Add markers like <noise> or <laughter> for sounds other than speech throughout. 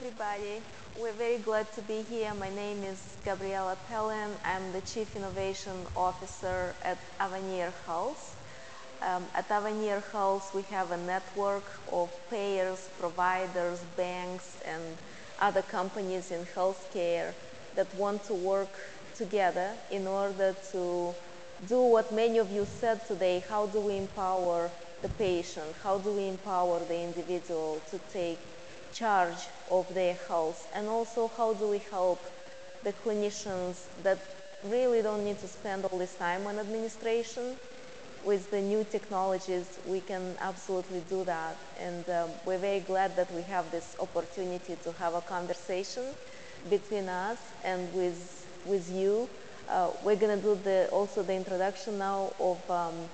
everybody. We're very glad to be here. My name is Gabriela Pelin. I'm the Chief Innovation Officer at Avaneer Health. Um, at Avaneer Health, we have a network of payers, providers, banks, and other companies in healthcare that want to work together in order to do what many of you said today. How do we empower the patient? How do we empower the individual to take charge of their health? And also, how do we help the clinicians that really don't need to spend all this time on administration? With the new technologies, we can absolutely do that. And um, we're very glad that we have this opportunity to have a conversation between us and with, with you. Uh, we're going to do the, also the introduction now of um,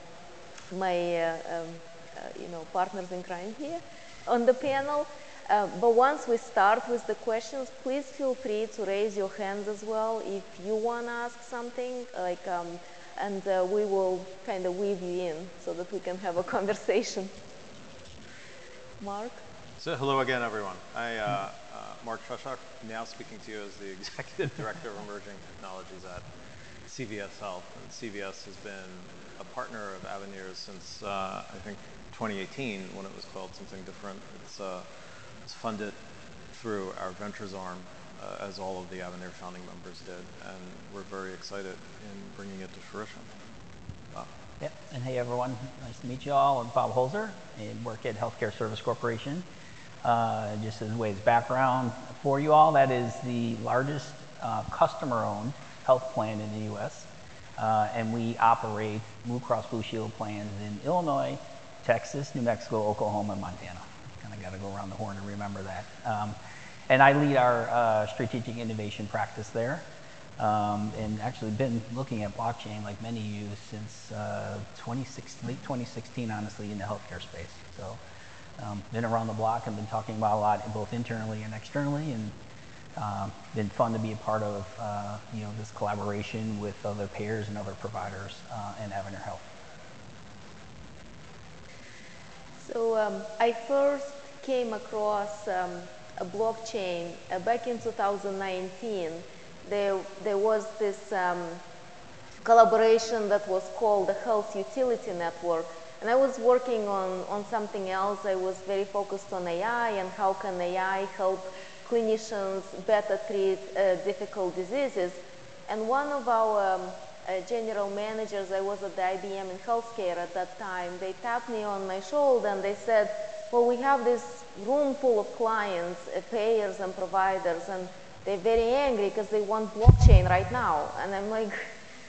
my uh, um, uh, you know, partners in crime here on the panel. Uh, but once we start with the questions, please feel free to raise your hands as well if you want to ask something, like, um, and uh, we will kind of weave you in so that we can have a <laughs> conversation. Mark? So hello again, everyone. I, uh, uh Mark Treshock, now speaking to you as the <laughs> Executive Director of Emerging Technologies at CVS Health. And CVS has been a partner of Avaneer since, uh, I think, 2018 when it was called something different. It's, it's funded through our ventures arm, uh, as all of the Avaneer founding members did, and we're very excited in bringing it to fruition. Yep, and hey everyone, nice to meet you all. I'm Bob Holzer, and work at Healthcare Service Corporation. Uh, just as a way of background for you all, that is the largest uh, customer-owned health plan in the U.S. Uh, and we operate Blue Cross Blue Shield plans in Illinois, Texas, New Mexico, Oklahoma, and Montana. Of got to go around the horn and remember that. Um, and I lead our uh, strategic innovation practice there. Um, and actually been looking at blockchain like many of you since uh, 2016, late 2016, honestly, in the healthcare space. So um, been around the block and been talking about a lot both internally and externally and um, been fun to be a part of uh, you know this collaboration with other payers and other providers uh, and Avaneer Health. So um, I first came across um, a blockchain uh, back in 2019. There, there was this um, collaboration that was called the Health Utility Network. And I was working on, on something else. I was very focused on AI and how can AI help clinicians better treat uh, difficult diseases. And one of our um, uh, general managers, I was at the IBM in healthcare at that time, they tapped me on my shoulder and they said, well, we have this room full of clients, uh, payers and providers, and they're very angry because they want blockchain right now. And I'm like,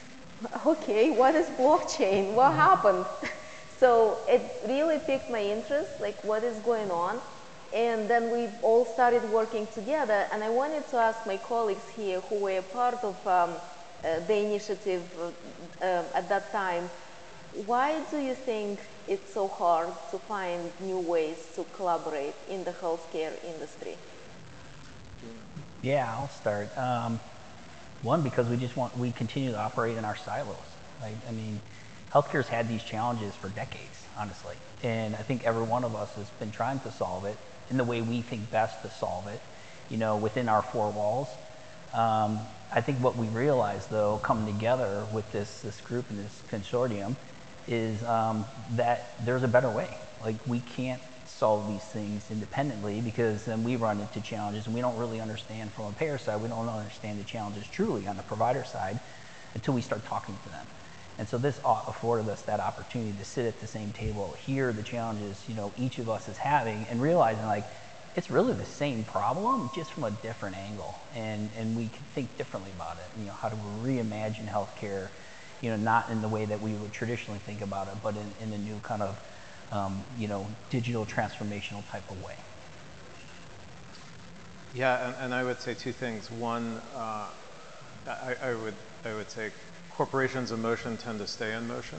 <laughs> okay, what is blockchain? What happened? <laughs> so it really piqued my interest, like what is going on. And then we all started working together. And I wanted to ask my colleagues here who were part of um, uh, the initiative uh, uh, at that time, why do you think it's so hard to find new ways to collaborate in the healthcare industry? Yeah, I'll start. Um, one, because we just want, we continue to operate in our silos. Right? I mean, healthcare's had these challenges for decades, honestly. And I think every one of us has been trying to solve it in the way we think best to solve it, you know, within our four walls. Um, I think what we realized, though, coming together with this, this group and this consortium, is um, that there's a better way. Like, we can't solve these things independently because then we run into challenges and we don't really understand from a payer side, we don't understand the challenges truly on the provider side until we start talking to them. And so this afforded us that opportunity to sit at the same table, hear the challenges, you know, each of us is having and realizing like, it's really the same problem, just from a different angle. And, and we can think differently about it. You know, how do we reimagine healthcare, you know, not in the way that we would traditionally think about it, but in, in a new kind of, um, you know, digital transformational type of way. Yeah, and, and I would say two things. One, uh, I, I, would, I would say corporations in motion tend to stay in motion.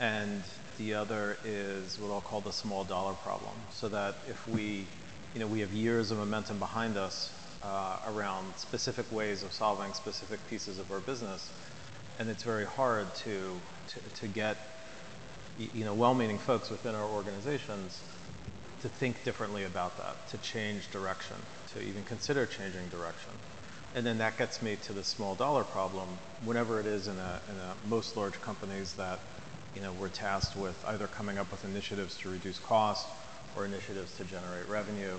And the other is what I'll call the small dollar problem. So that if we, you know, we have years of momentum behind us uh, around specific ways of solving specific pieces of our business, and it's very hard to, to, to get, you know, well-meaning folks within our organizations to think differently about that, to change direction, to even consider changing direction. And then that gets me to the small dollar problem. Whenever it is in a, in a most large companies that, you know, we're tasked with either coming up with initiatives to reduce cost or initiatives to generate revenue,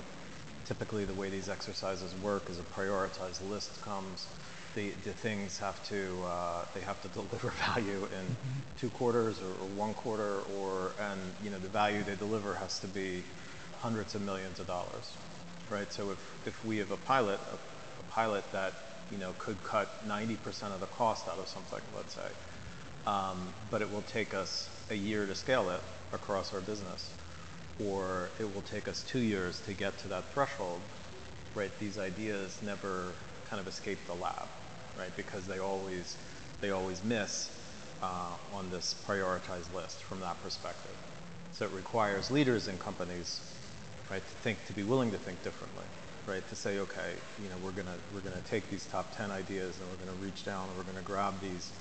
typically the way these exercises work is a prioritized list comes. The, the things have to, uh, they have to <laughs> deliver value in two quarters or, or, one quarter or, and you know, the value they deliver has to be hundreds of millions of dollars, right? So if, if we have a pilot, a, a pilot that, you know, could cut 90% of the cost out of something, let's say, um, but it will take us a year to scale it across our business or it will take us two years to get to that threshold, right? These ideas never kind of escape the lab, right? Because they always, they always miss uh, on this prioritized list from that perspective. So it requires leaders in companies, right, to think, to be willing to think differently, right? To say, okay, you know, we're gonna we're gonna take these top 10 ideas and we're gonna reach down and we're gonna grab these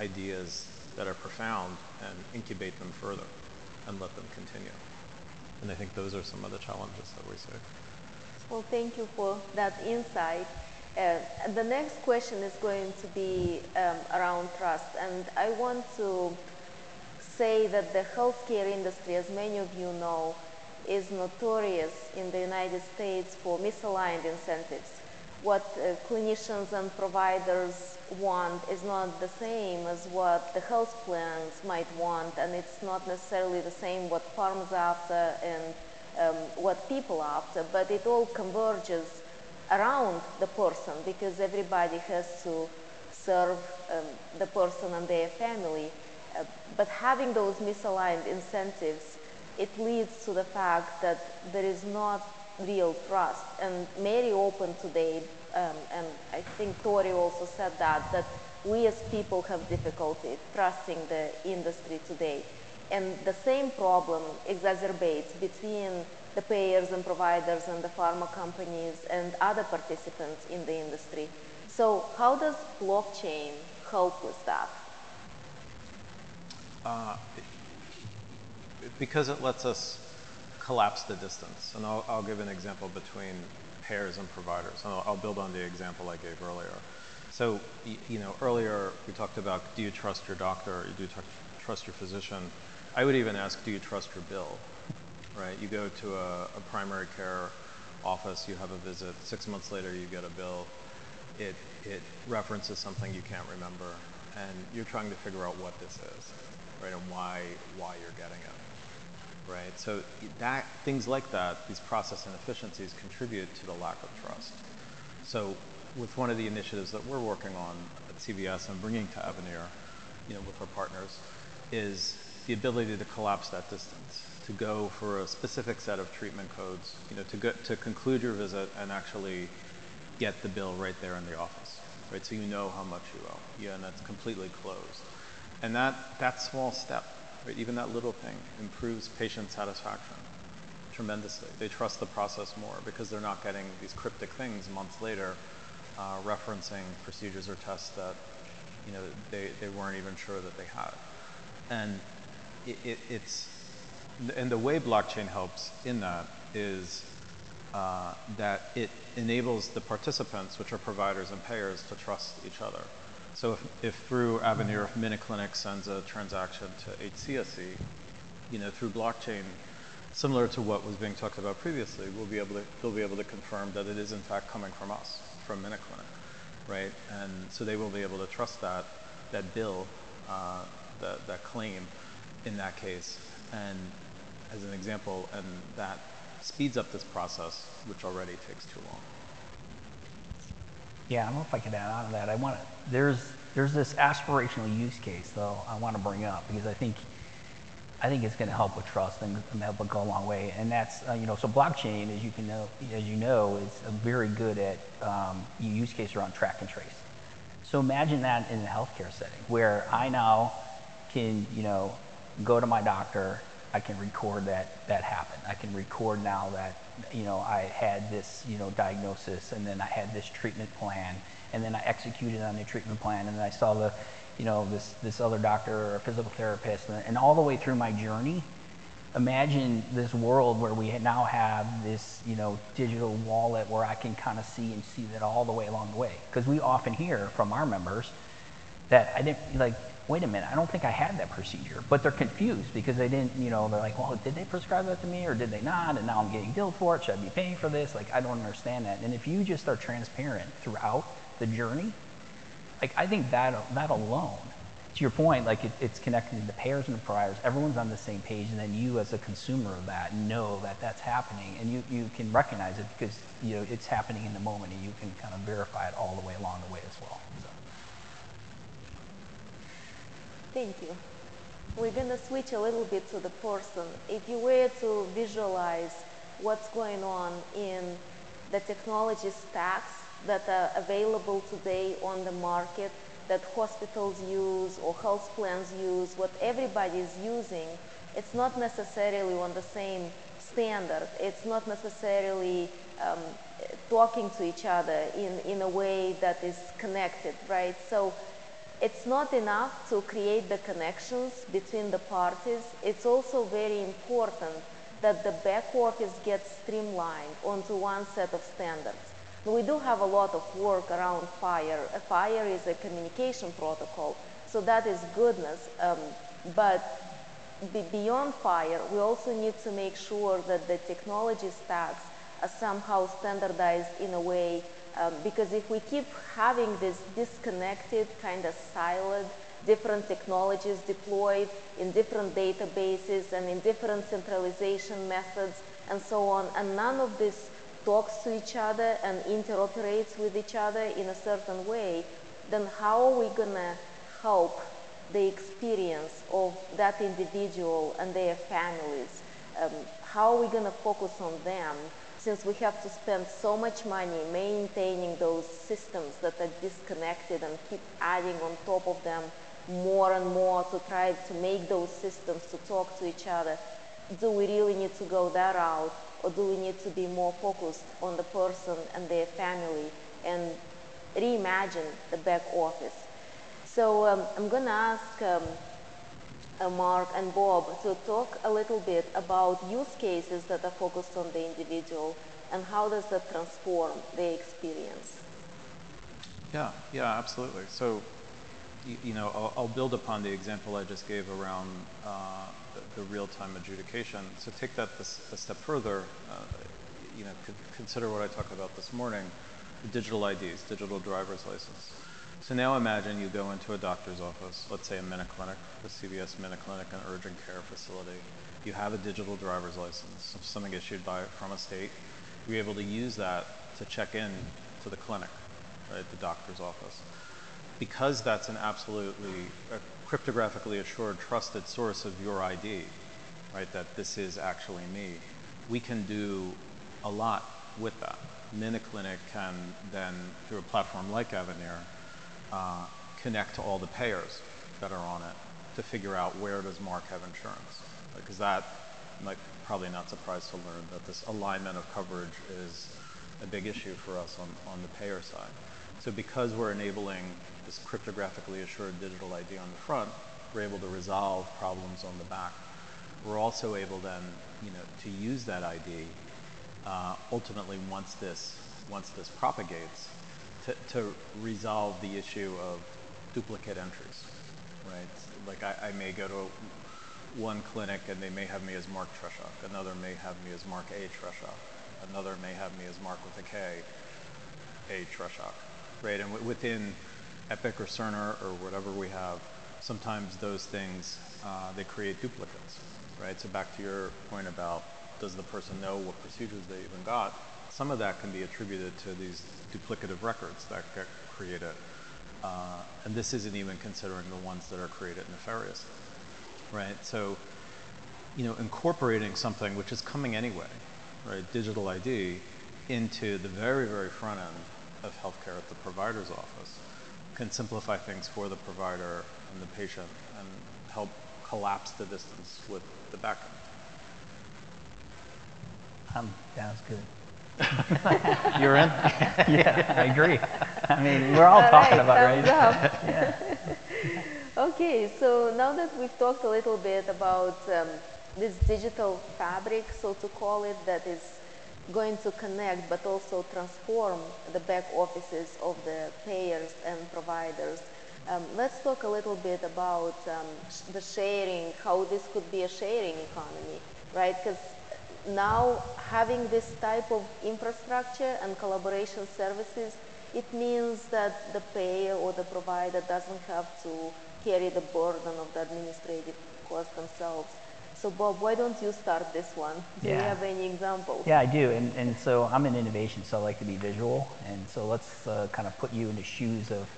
ideas that are profound and incubate them further and let them continue. And I think those are some of the challenges that we see. Well, thank you for that insight. Uh, the next question is going to be um, around trust. And I want to say that the healthcare industry, as many of you know, is notorious in the United States for misaligned incentives. What uh, clinicians and providers want is not the same as what the health plans might want, and it's not necessarily the same what farms after and um, what people after, but it all converges around the person because everybody has to serve um, the person and their family. Uh, but having those misaligned incentives, it leads to the fact that there is not real trust. And Mary opened today um, and I think Tori also said that, that we as people have difficulty trusting the industry today. And the same problem exacerbates between the payers and providers and the pharma companies and other participants in the industry. So how does blockchain help with that? Uh, because it lets us collapse the distance. And I'll, I'll give an example between payers and providers. And I'll, I'll build on the example I gave earlier. So, you know, earlier we talked about do you trust your doctor or do you trust your physician? I would even ask, do you trust your bill? Right? You go to a, a primary care office, you have a visit, six months later you get a bill. It, it references something you can't remember, and you're trying to figure out what this is, right, and why, why you're getting it right? So that things like that, these process inefficiencies contribute to the lack of trust. So with one of the initiatives that we're working on at CVS and bringing to Avaneer, you know, with our partners, is the ability to collapse that distance, to go for a specific set of treatment codes, you know, to get to conclude your visit and actually get the bill right there in the office, right? So you know how much you owe, yeah, and that's completely closed. And that that small step Right? Even that little thing improves patient satisfaction tremendously. They trust the process more because they're not getting these cryptic things months later uh, referencing procedures or tests that you know they, they weren't even sure that they had. And it, it, it's and the way blockchain helps in that is uh, that it enables the participants, which are providers and payers, to trust each other. So if, if through Avaneer, if MinuteClinic sends a transaction to HCSC, you know, through blockchain, similar to what was being talked about previously, we'll be able to, they'll be able to confirm that it is in fact coming from us, from MinuteClinic, right? And so they will be able to trust that, that bill, uh, that, that claim in that case. And as an example, and that speeds up this process, which already takes too long. Yeah, I don't know if I can add on to that. I want to, there's there's this aspirational use case though I want to bring up because I think I think it's going to help with trust and, and help it go a long way. And that's uh, you know so blockchain as you can know as you know is very good at um, use case around track and trace. So imagine that in a healthcare setting where I now can you know go to my doctor I can record that that happened. I can record now that you know I had this you know diagnosis and then I had this treatment plan and then I executed on the treatment plan and then I saw the you know this this other doctor or physical therapist and, and all the way through my journey imagine this world where we now have this, you know, digital wallet where I can kind of see and see that all the way along the way. Because we often hear from our members that I didn't like. Wait a minute, I don't think I had that procedure, but they're confused because they didn't, you know, they're like, well, did they prescribe that to me or did they not? And now I'm getting billed for it. Should I be paying for this? Like, I don't understand that. And if you just are transparent throughout the journey, like I think that that alone to your point, like it, it's connected to the payers and the providers. Everyone's on the same page, and then you, as a consumer of that, know that that's happening, and you, you can recognize it because you know it's happening in the moment, and you can kind of verify it all the way along the way as well. So. Thank you. We're going to switch a little bit to the person. If you were to visualize what's going on in the technology stacks that are available today on the market that hospitals use or health plans use, what everybody is using, it's not necessarily on the same standard. It's not necessarily um, talking to each other in, in a way that is connected, right? So it's not enough to create the connections between the parties. It's also very important that the back office gets streamlined onto one set of standards. We do have a lot of work around FHIR. A FHIR is a communication protocol, so that is goodness. Um, but beyond FHIR, we also need to make sure that the technology stacks are somehow standardized in a way, um, because if we keep having this disconnected, kind of siloed, different technologies deployed in different databases and in different centralization methods and so on, and none of this talks to each other and interoperates with each other in a certain way, then how are we going to help the experience of that individual and their families? Um, how are we going to focus on them since we have to spend so much money maintaining those systems that are disconnected and keep adding on top of them more and more to try to make those systems to talk to each other? Do we really need to go that route? or do we need to be more focused on the person and their family and reimagine the back office? So um, I'm going to ask um, Mark and Bob to talk a little bit about use cases that are focused on the individual and how does that transform the experience? Yeah, yeah, absolutely. So, you, you know, I'll, I'll, build upon the example I just gave around uh, the, real-time adjudication. So take that a step further, uh, you know, consider what I talked about this morning, digital IDs, digital driver's license. So now imagine you go into a doctor's office, let's say a MinuteClinic, a CVS MinuteClinic, an urgent care facility. You have a digital driver's license, something issued by from a state. You're able to use that to check in to the clinic, right, the doctor's office. Because that's an absolutely cryptographically assured trusted source of your ID, right, that this is actually me, we can do a lot with that. MinuteClinic can then, through a platform like Avaneer, uh, connect to all the payers that are on it to figure out where does Mark have insurance. Because that might probably not surprise to learn that this alignment of coverage is a big issue for us on, on the payer side. So because we're enabling this cryptographically assured digital ID on the front, we're able to resolve problems on the back. We're also able then, you know, to use that ID uh, ultimately once this once this propagates to, to resolve the issue of duplicate entries, right? Like I, I may go to one clinic and they may have me as Mark Treshock, another may have me as Mark A. Treshock, another may have me as Mark with a K, A. Treshock, right? And within Epic or Cerner or whatever we have, sometimes those things, uh, they create duplicates, right? So back to your point about does the person know what procedures they even got, some of that can be attributed to these duplicative records that get created. Uh, and this isn't even considering the ones that are created nefariously, right? So, you know, incorporating something which is coming anyway, right, digital ID, into the very, very front end of healthcare at the provider's office can simplify things for the provider and the patient and help collapse the distance with the back end. Um, that's good. <laughs> You're in? <laughs> yeah, I agree. I mean, we're all, all talking right, about right. <laughs> yeah. okay, so now that we've talked a little bit about um, this digital fabric, so to call it, that is going to connect but also transform the back offices of the payers and providers. Um, let's talk a little bit about um, sh- the sharing, how this could be a sharing economy, right? Because now having this type of infrastructure and collaboration services, it means that the payer or the provider doesn't have to carry the burden of the administrative cost themselves. So Bob, why don't you start this one? Do you have any examples? Yeah, I do. And, and so I'm in innovation, so I like to be visual. And so let's uh, kind of put you in the shoes of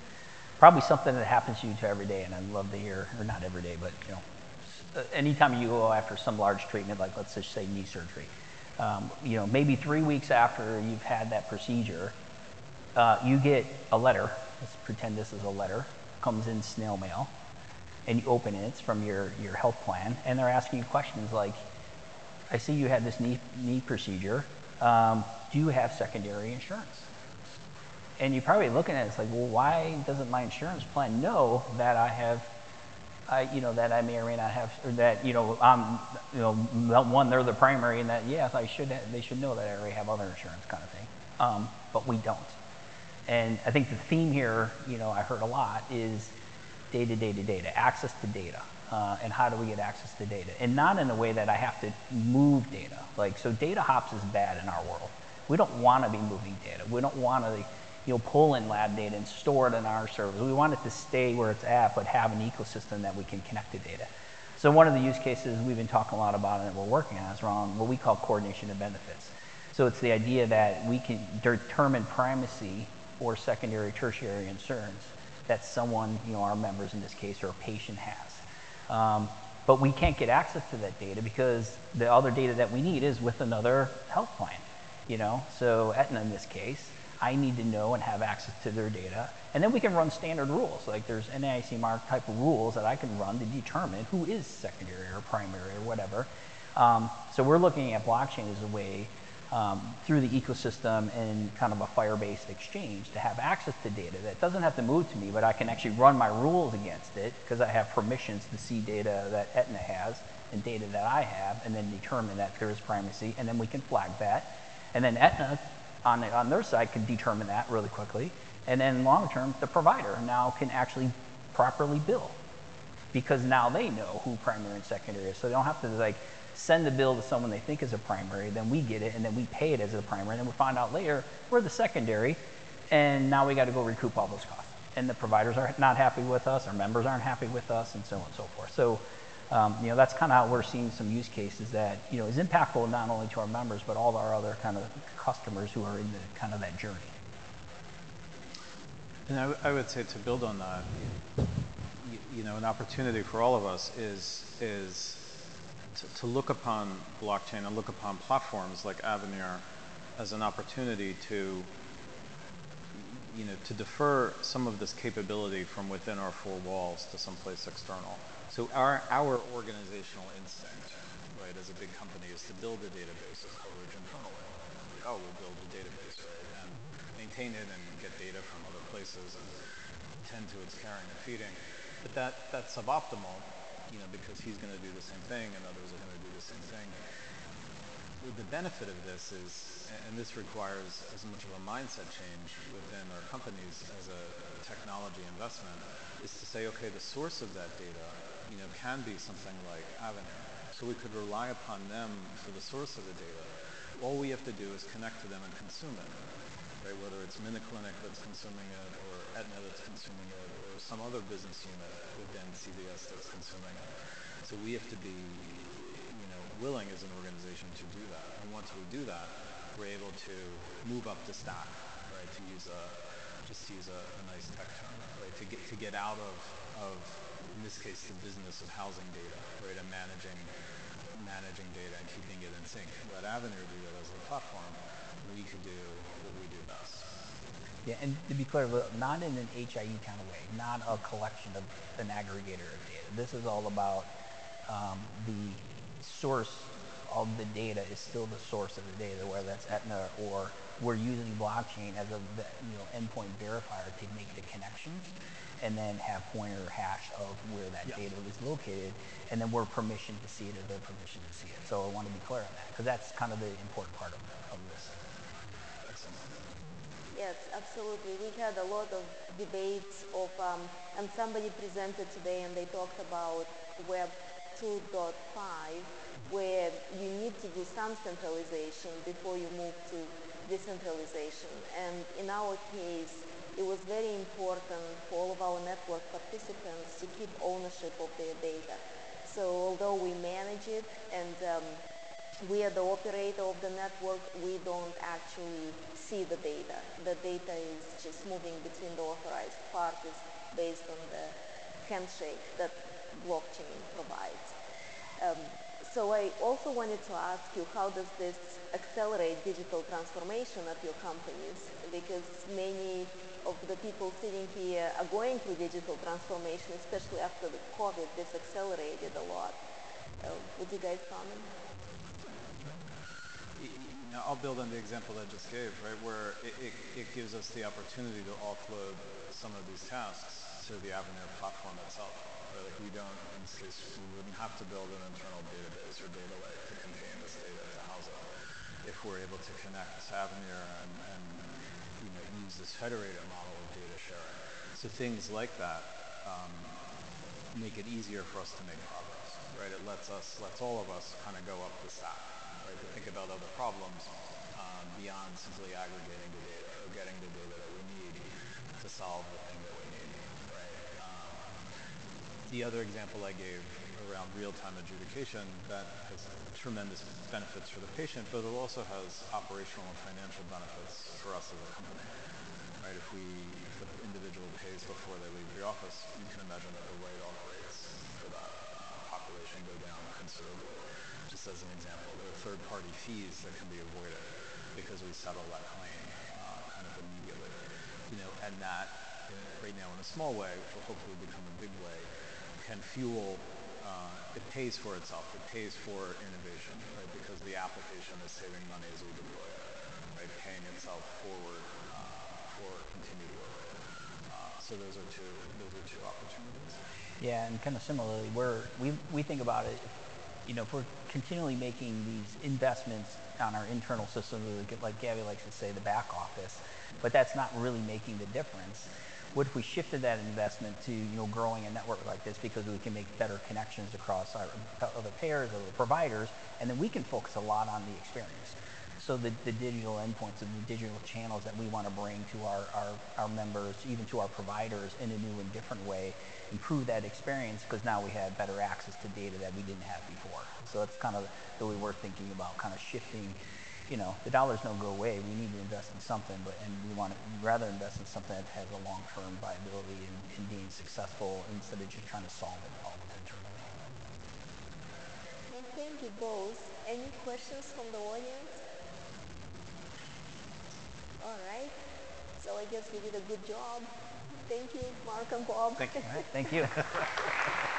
probably something that happens to you to every day. And I'd love to hear, or not every day, but you know, anytime you go after some large treatment, like let's just say knee surgery, um, you know, maybe three weeks after you've had that procedure, uh, you get a letter. Let's pretend this is a letter. Comes in snail mail, and you open it. It's from your your health plan, and they're asking you questions like, I see you had this knee, knee procedure. Um, do you have secondary insurance? And you're probably looking at it, it's like, well, why doesn't my insurance plan know that I have, I, you know, that I may or may not have, or that, you know, I'm, you know, one, they're the primary, and that, yes, I should, they should know that I already have other insurance kind of thing. Um, but we don't. And I think the theme here, you know, I heard a lot is data, data, data, access to data. Uh, and how do we get access to data? And not in a way that I have to move data. Like, so data hops is bad in our world. We don't want to be moving data. We don't want to, you know, pull in lab data and store it in our servers. We want it to stay where it's at, but have an ecosystem that we can connect to data. So one of the use cases we've been talking a lot about and that we're working on is around what we call coordination of benefits. So it's the idea that we can determine primacy or secondary, tertiary insurance that someone, you know, our members in this case, or a patient has. Um, but we can't get access to that data because the other data that we need is with another health plan, you know? So Aetna in this case, I need to know and have access to their data. And then we can run standard rules. Like there's NAIC mark type of rules that I can run to determine who is secondary or primary or whatever. Um, so we're looking at blockchain as a way um, through the ecosystem and kind of a FHIR-based exchange to have access to data that doesn't have to move to me, but I can actually run my rules against it because I have permissions to see data that Aetna has and data that I have, and then determine that there is primacy, and then we can flag that. And then Aetna, on, the, on their side, can determine that really quickly. And then long term, the provider now can actually properly bill because now they know who primary and secondary is. So they don't have to like send the bill to someone they think is a primary, then we get it, and then we pay it as a primary, and then we find out later we're the secondary, and now we got to go recoup all those costs. And the providers are not happy with us, our members aren't happy with us, and so on and so forth. So, um, you know, that's kind of how we're seeing some use cases that, you know, is impactful not only to our members, but all of our other kind of customers who are in the kind of that journey. And I would say to build on that, you, you know, an opportunity for all of us is is to, to look upon blockchain and look upon platforms like Avaneer as an opportunity to you know to defer some of this capability from within our four walls to someplace external. So our our organizational instinct, right, as a big company, is to build a database of coverage internally. Oh, we'll build a database, right, and maintain it and get data from other places and tend to its caring and feeding. But that that's suboptimal, you know, because he's going to do the same thing and others are going to do the same thing. The benefit of this is, and this requires as much of a mindset change within our companies as a technology investment, is to say, okay, the source of that data, you know, can be something like Avaneer. So we could rely upon them for the source of the data. All we have to do is connect to them and consume it. Right? Whether it's MinuteClinic that's consuming it, or Aetna that's consuming it, or some other business unit within CVS that's consuming it. So we have to be, you know, willing as an organization to do that. And once we do that, we're able to move up the stack, right? To use a, just to use a, a nice tech term, right? To get to get out of of in this case the business of housing data, right? And managing managing data and keeping it in sync. Avaneer do that as a platform. We could do what we do best. Yeah, and to be clear, not in an HIE kind of way, not a collection of an aggregator of data. This is all about um, the source of the data is still the source of the data, whether that's Aetna or we're using blockchain as a you know endpoint verifier to make the connections and then have pointer hash of where that Yeah. data is located, and then we're permission to see it or they're permission to see it. So I want to be clear on that because that's kind of the important part of, of this. Yes, absolutely. We had a lot of debates of, um, and somebody presented today and they talked about Web 2.5 where you need to do some centralization before you move to decentralization. And in our case, it was very important for all of our network participants to keep ownership of their data. So although we manage it and um, we are the operator of the network, we don't actually see the data. The data is just moving between the authorized parties based on the handshake that blockchain provides. Um, so I also wanted to ask you, how does this accelerate digital transformation at your companies? Because many of the people sitting here are going through digital transformation, especially after the COVID. This accelerated a lot. Uh, would you guys comment? I'll build on the example I just gave, right, where it, it, it gives us the opportunity to offload some of these tasks to the Avaneer platform itself. Right? Like we don't, in this case, we wouldn't have to build an internal database or data lake to contain this data to house it. If we're able to connect to Avaneer and, and you know, use this federated model of data sharing. So things like that um, make it easier for us to make progress, right? It lets us, lets all of us kind of go up the stack, right? To think about other problems um, beyond simply aggregating the data or getting the data that we need to solve the thing that we need, the other example I gave around real-time adjudication that has tremendous benefits for the patient, but it also has operational and financial benefits for us as a company. Right? If we, if the individual pays before they leave the office, you can imagine that the write-off rates for that population go down considerably. Just as an example, there are third-party fees that can be avoided because we settle that claim uh, kind of immediately. You know, and that right now in a small way, will hopefully become a big way, can fuel uh, it pays for itself. It pays for innovation, right? Because the application is saving money as we deploy it, right? Paying itself forward uh, for continued work. Uh, so those are two those are two opportunities. Yeah, and kind of similarly, we're, we, we think about it, you know, if we're continually making these investments on our internal system, like Gabby likes to say, the back office, but that's not really making the difference. What if we shifted that investment to, you know, growing a network like this because we can make better connections across our uh, other payers, other providers, and then we can focus a lot on the experience. So the, the digital endpoints and the digital channels that we want to bring to our, our, our members, even to our providers in a new and different way, improve that experience because now we have better access to data that we didn't have before. So that's kind of the way we're thinking about kind of shifting, you know, the dollars don't go away. We need to invest in something, but and we want to rather invest in something that has a long-term viability and, and being successful instead of just trying to solve it all internally. Well, thank you both. Any questions from the audience? All right. So I guess we did a good job. Thank you, Mark and Bob. Thank you. Right, thank you. <laughs>